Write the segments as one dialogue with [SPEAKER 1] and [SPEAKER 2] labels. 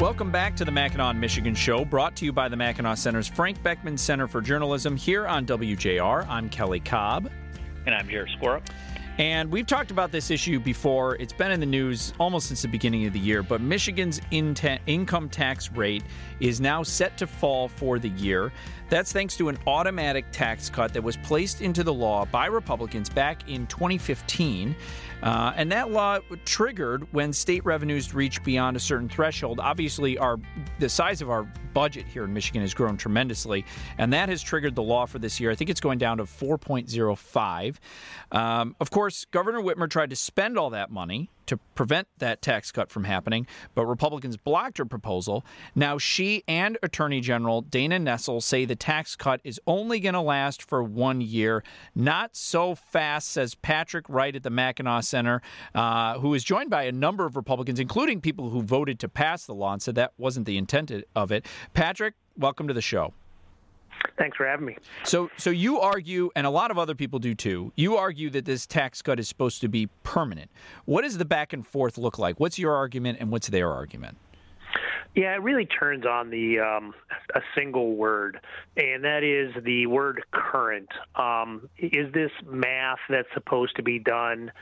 [SPEAKER 1] Welcome back to the Mackinac Michigan Show, brought to you by the Mackinac Center's Frank Beckman Center for Journalism here on WJR. I'm Kelly Cobb.
[SPEAKER 2] And I'm Jarrett Skorup.
[SPEAKER 1] And we've talked about this issue before. It's been in the news almost since the beginning of the year, but Michigan's in income tax rate is now set to fall for the year. That's thanks to an automatic tax cut that was placed into the law by Republicans back in 2015. Uh, and that law triggered when state revenues reach beyond a certain threshold. Obviously, our the size of our budget here in Michigan has grown tremendously, and that has triggered the law for this year. I think it's going down to 4.05. Um, of course, Governor Whitmer tried to spend all that money to prevent that tax cut from happening, but Republicans blocked her proposal. Now, she and Attorney General Dana Nessel say the tax cut is only going to last for one year. Not so fast, says Patrick Wright at the Mackinac Center, uh, who is joined by a number of Republicans, including people who voted to pass the law and said that wasn't the intent of it. Patrick, welcome to the show.
[SPEAKER 3] Thanks for having me.
[SPEAKER 1] So, so you argue, and a lot of other people do too. You argue that this tax cut is supposed to be permanent. What does the back and forth look like? What's your argument, and what's their argument?
[SPEAKER 3] Yeah, it really turns on the um, a single word, and that is the word current. Um, is this math that's supposed to be done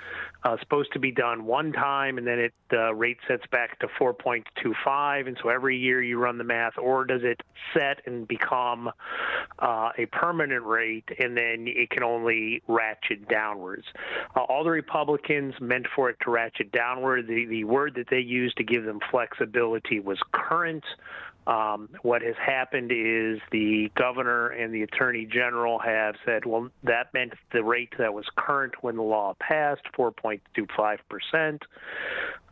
[SPEAKER 3] uh, supposed to be done one time, and then it uh, rate sets back to 4.25, and so every year you run the math, or does it set and become uh, a permanent rate, and then it can only ratchet downwards? Uh, all the Republicans meant for it to ratchet downward. The the word that they used to give them flexibility was current. Um, what has happened is the governor and the attorney general have said, well, that meant the rate that was current when the law passed, 4.25 percent.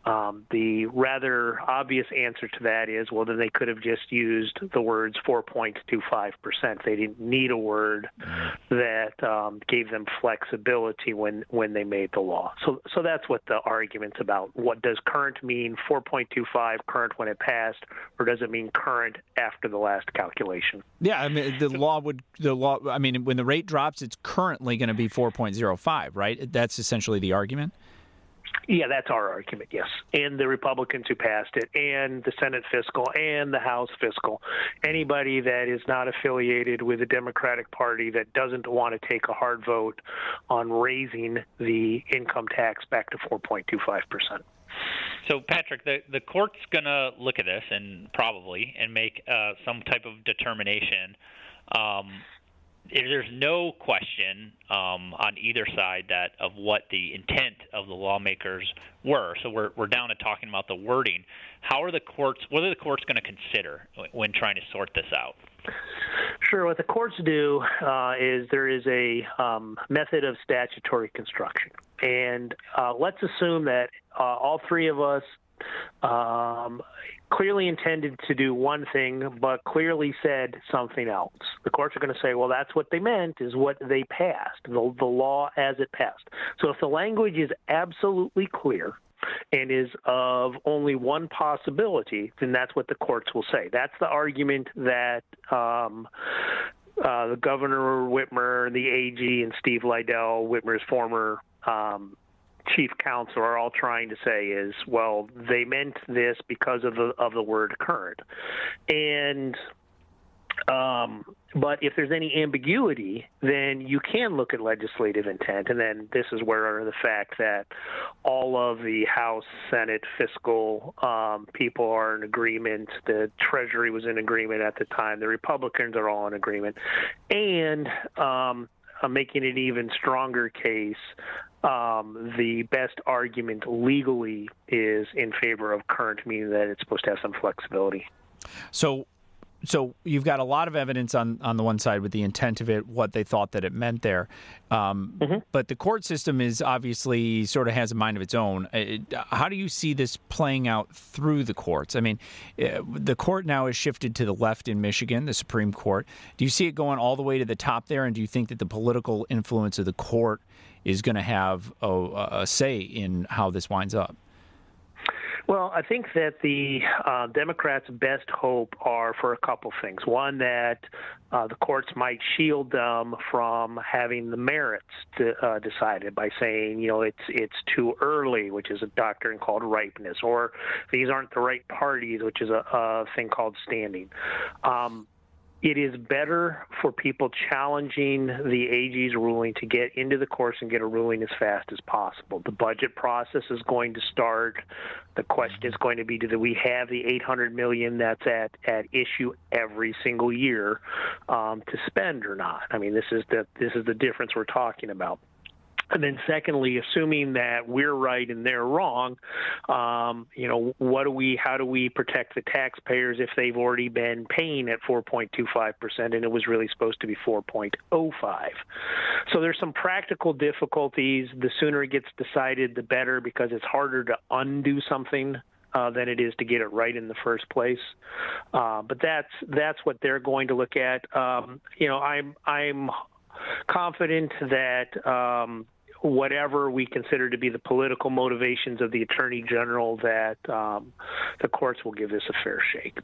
[SPEAKER 3] Um, the rather obvious answer to that is, well, then they could have just used the words 4.25%. They didn't need a word that um, gave them flexibility when, when they made the law. So, so that's what the argument's about. What does current mean? 4.25 current when it passed, or does it mean current after the last calculation?
[SPEAKER 1] Yeah, I mean the law would the law. I mean, when the rate drops, it's currently going to be 4.05, right? That's essentially the argument.
[SPEAKER 3] Yeah, that's our argument, yes. And the Republicans who passed it, and the Senate fiscal, and the House fiscal. Anybody that is not affiliated with the Democratic Party that doesn't want to take a hard vote on raising the income tax back to 4.25%.
[SPEAKER 2] So, Patrick, the the court's going to look at this and probably and make uh, some type of determination. Um, there's no question um, on either side that of what the intent of the lawmakers were. So we're we're down to talking about the wording. How are the courts? What are the courts going to consider when trying to sort this out?
[SPEAKER 3] Sure. What the courts do uh, is there is a um, method of statutory construction, and uh, let's assume that uh, all three of us um, clearly intended to do one thing, but clearly said something else. The courts are going to say, well, that's what they meant, is what they passed, the, the law as it passed. So if the language is absolutely clear, and is of only one possibility, then that's what the courts will say. That's the argument that um, uh, the governor Whitmer, the AG, and Steve Liedel, Whitmer's former um, chief counsel are all trying to say is, well, they meant this because of the of the word current, and um, but if there's any ambiguity, then you can look at legislative intent, and then this is where the fact that all of the House, Senate, fiscal um, people are in agreement. The Treasury was in agreement at the time. The Republicans are all in agreement, and um, uh, making an even stronger case um, the best argument legally is in favor of current, meaning that it's supposed to have some flexibility.
[SPEAKER 1] So, so you've got a lot of evidence on on the one side with the intent of it, what they thought that it meant there, um, mm-hmm. but the court system is obviously sort of has a mind of its own. It, how do you see this playing out through the courts? I mean, uh, the court now has shifted to the left in Michigan, the Supreme Court. Do you see it going all the way to the top there, and do you think that the political influence of the court is going to have a, a say in how this winds up?
[SPEAKER 3] Well, I think that the uh, Democrats' best hope are for a couple things. One, that uh, the courts might shield them from having the merits to, uh, decided by saying, you know, it's it's too early, which is a doctrine called ripeness, or these aren't the right parties, which is a, a thing called standing. Um, it is better for people challenging the AG's ruling to get into the course and get a ruling as fast as possible. The budget process is going to start. The question is going to be: Do we have the 800 million that's at at issue every single year um, to spend or not? I mean, this is the this is the difference we're talking about. And then, secondly, assuming that we're right and they're wrong, um, you know, what do we? How do we protect the taxpayers if they've already been paying at 4.25 percent and it was really supposed to be 4.05? So there's some practical difficulties. The sooner it gets decided, the better, because it's harder to undo something. Uh, than it is to get it right in the first place. Uh, but that's that's what they're going to look at. Um, you know, I'm I'm confident that um, whatever we consider to be the political motivations of the attorney general, that um, the courts will give this a fair shake.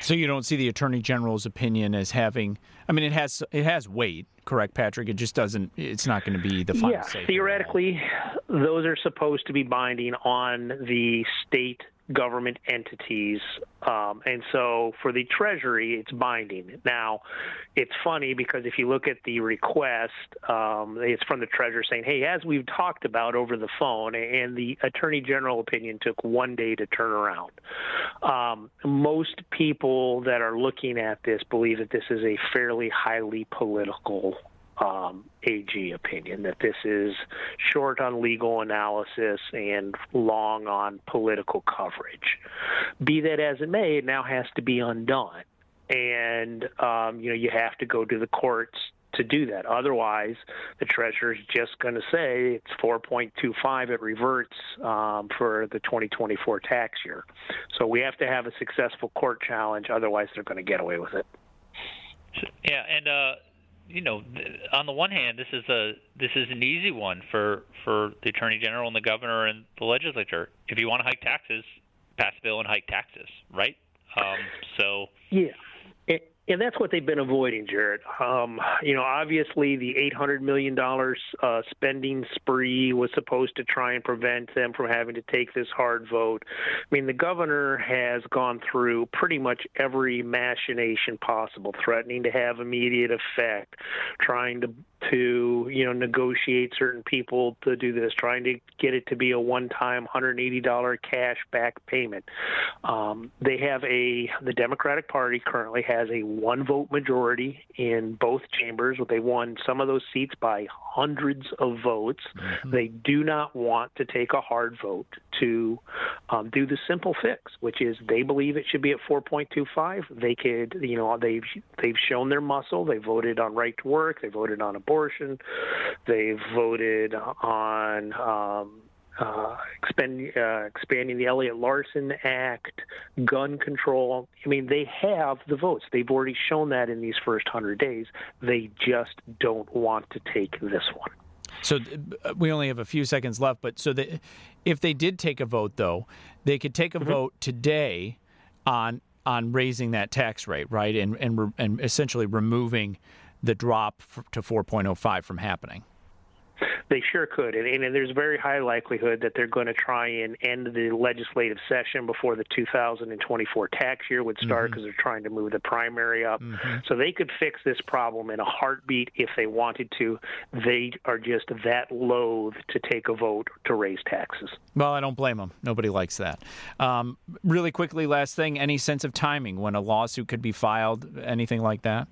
[SPEAKER 1] So you don't see the attorney general's opinion as having. I mean, it has it has weight, correct, Patrick? It just doesn't. It's not going to be the final
[SPEAKER 3] yeah. Theoretically, those are supposed to be binding on the state government entities. Um, and so for the Treasury, it's binding. Now, it's funny because if you look at the request, um, it's from the Treasurer saying, hey, as we've talked about over the phone, and the Attorney General opinion took one day to turn around. Um, most people that are looking at this believe that this is a fairly highly political um, AG opinion that this is short on legal analysis and long on political coverage. Be that as it may, it now has to be undone, and um, you know you have to go to the courts to do that. Otherwise, the treasurer is just going to say it's 4.25. It reverts um, for the 2024 tax year. So we have to have a successful court challenge. Otherwise, they're going to get away with it.
[SPEAKER 2] Yeah, and uh, you know, on the one hand, this is a this is an easy one for for the attorney general and the governor and the legislature. If you want to hike taxes, pass a bill and hike taxes, right?
[SPEAKER 3] And that's what they've been avoiding, Jarrett. Um, you know, obviously the $800 million uh, spending spree was supposed to try and prevent them from having to take this hard vote. I mean, the governor has gone through pretty much every machination possible, threatening to have immediate effect, trying to to you know negotiate certain people to do this, trying to get it to be a one-time $180 cash back payment. Um, they have a the Democratic Party currently has a one-vote majority in both chambers. They won some of those seats by hundreds of votes. Mm-hmm. They do not want to take a hard vote to um, do the simple fix, which is they believe it should be at 4.25. They could, you know, they've they've shown their muscle. They voted on right to work. They voted on abortion. They voted on. Um, uh, expend, uh, expanding the Elliott Larsen Act, gun control. I mean, they have the votes. They've already shown that in these first 100 days. They just don't want to take this one.
[SPEAKER 1] So uh, we only have a few seconds left, but so that if they did take a vote, though, they could take a mm-hmm. vote today on on raising that tax rate, right, and and and essentially removing the drop to 4.05 from happening.
[SPEAKER 3] They sure could, and, and, there's very high likelihood that they're going to try and end the legislative session before the 2024 tax year would start because mm-hmm. they're trying to move the primary up. Mm-hmm. So they could fix this problem in a heartbeat if they wanted to. They are just that loath to take a vote to raise taxes.
[SPEAKER 1] Well, I don't blame them. Nobody likes that. Um, really quickly, last thing: any sense of timing when a lawsuit could be filed? Anything like that?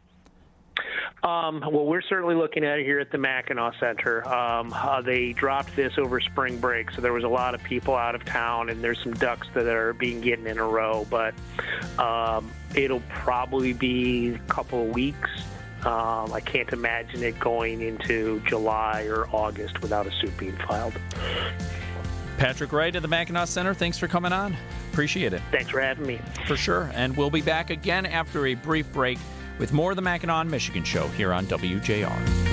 [SPEAKER 3] Um, well, we're certainly looking at it here at the Mackinac Center. Um, uh, they dropped this over spring break, so there was a lot of people out of town, and there's some ducks that are being getting in a row. But um, it'll probably be a couple of weeks. Um, I can't imagine it going into July or August without a suit being filed.
[SPEAKER 1] Patrick Wright at the Mackinac Center, thanks for coming on. Appreciate it.
[SPEAKER 3] Thanks for having me.
[SPEAKER 1] For sure. And we'll be back again after a brief break with more of the Mackinac, Michigan show here on WJR.